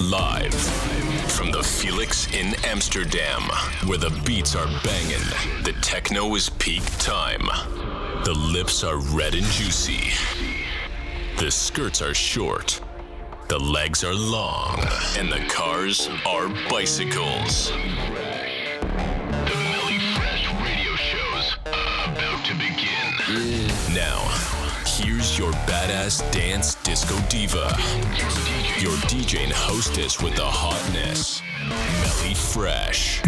Live from the Felix in Amsterdam, where the beats are banging, the techno is peak time. The lips are red and juicy. The skirts are short. The legs are long. And the cars are bicycles. The Melly Fresh radio show's about to begin. Now, your badass dance disco diva. Your DJ and hostess with the hotness. Melly Fresh.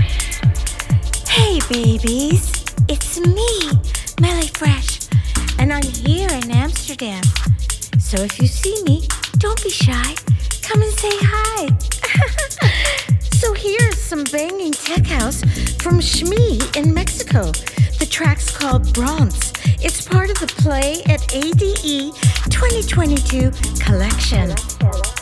Hey, babies. It's me, Melly Fresh, and I'm here in Amsterdam. So if you see me, don't be shy. Come and say hi. so here's some banging tech house from Shmi in Mexico. The track's called Bronze. It's part of the Play at ADE 2022 collection.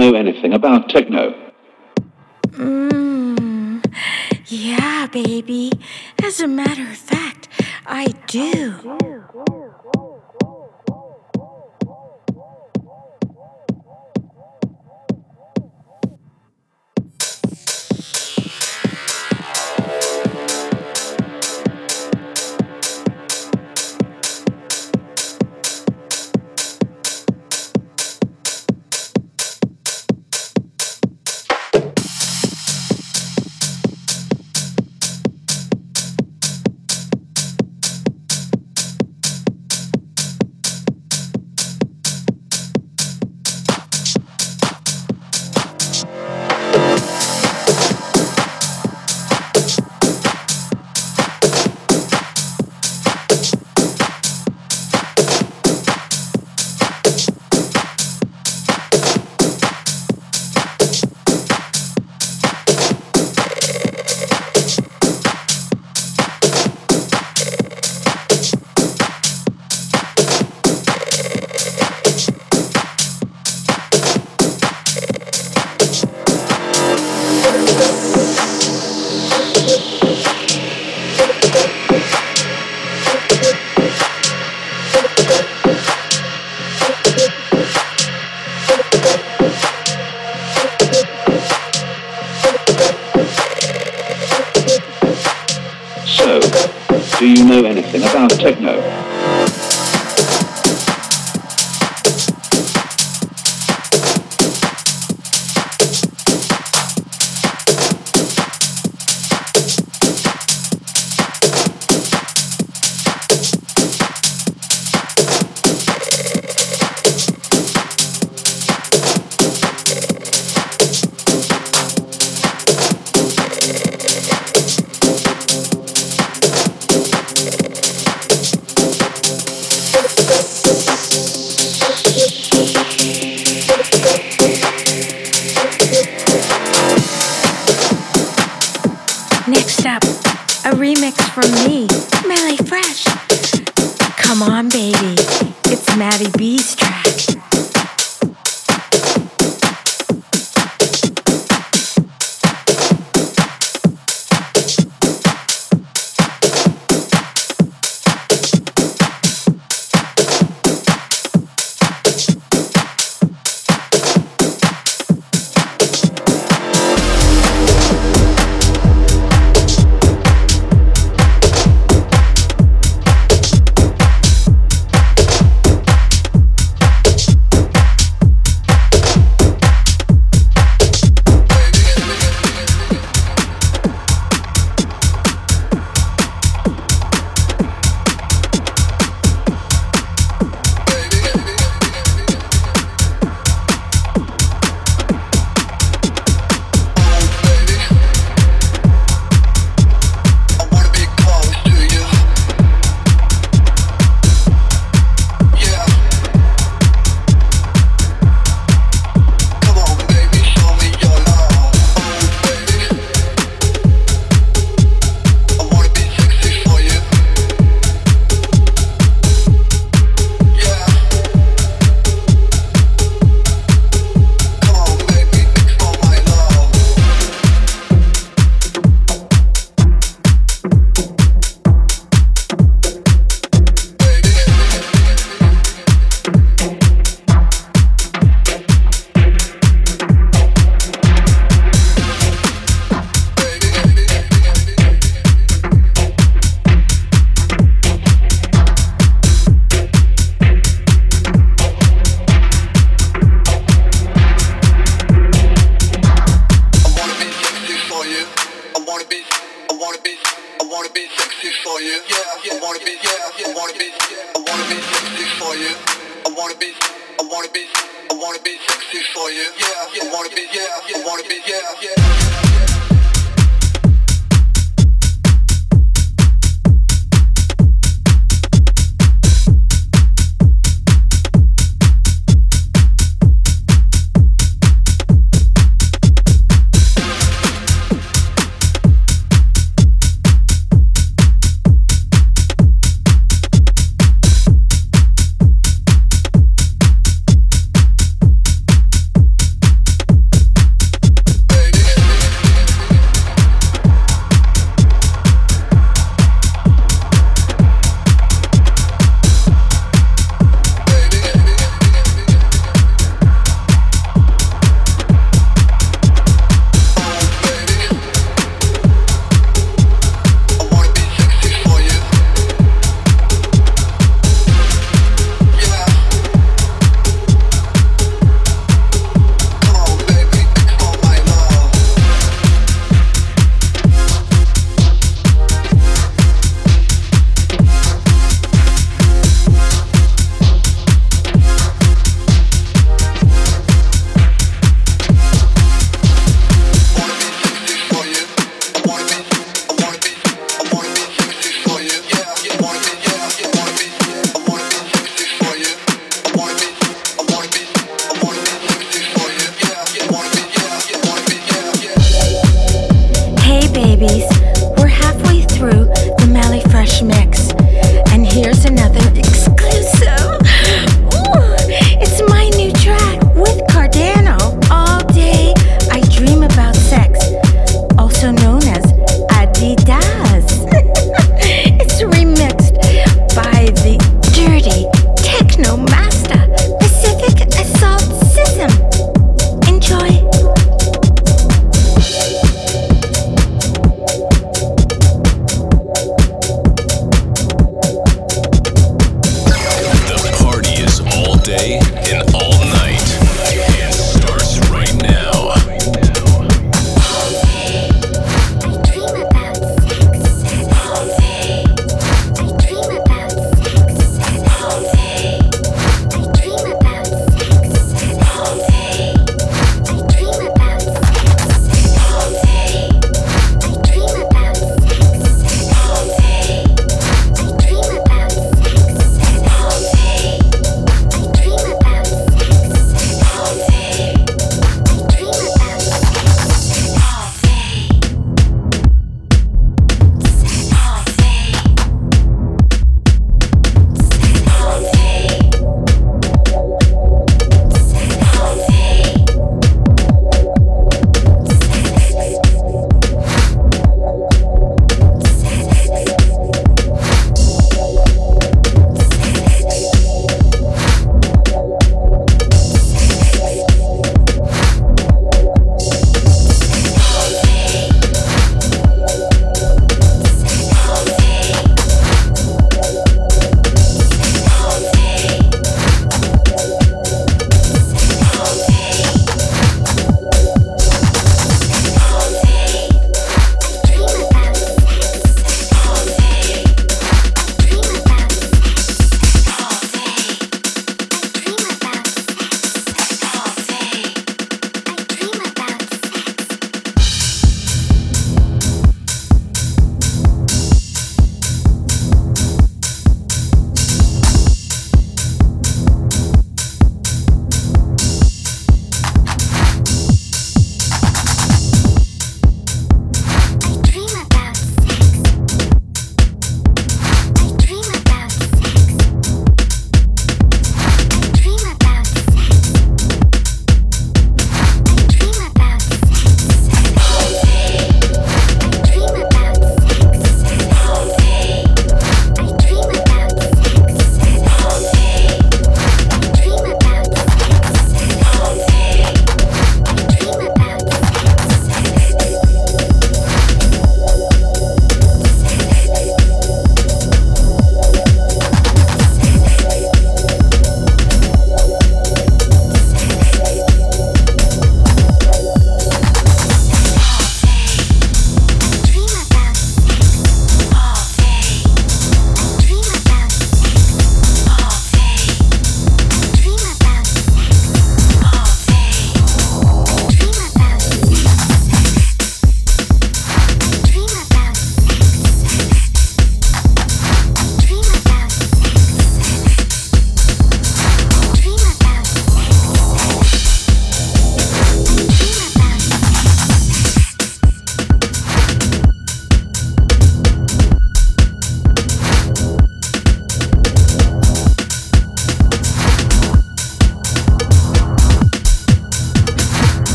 Know anything about techno? Mmm. Yeah, baby. As a matter of fact, I do. So, do you know anything about techno?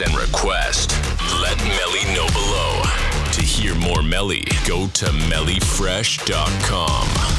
And request. Let Melly know below. To hear more Melly, go to mellyfresh.com.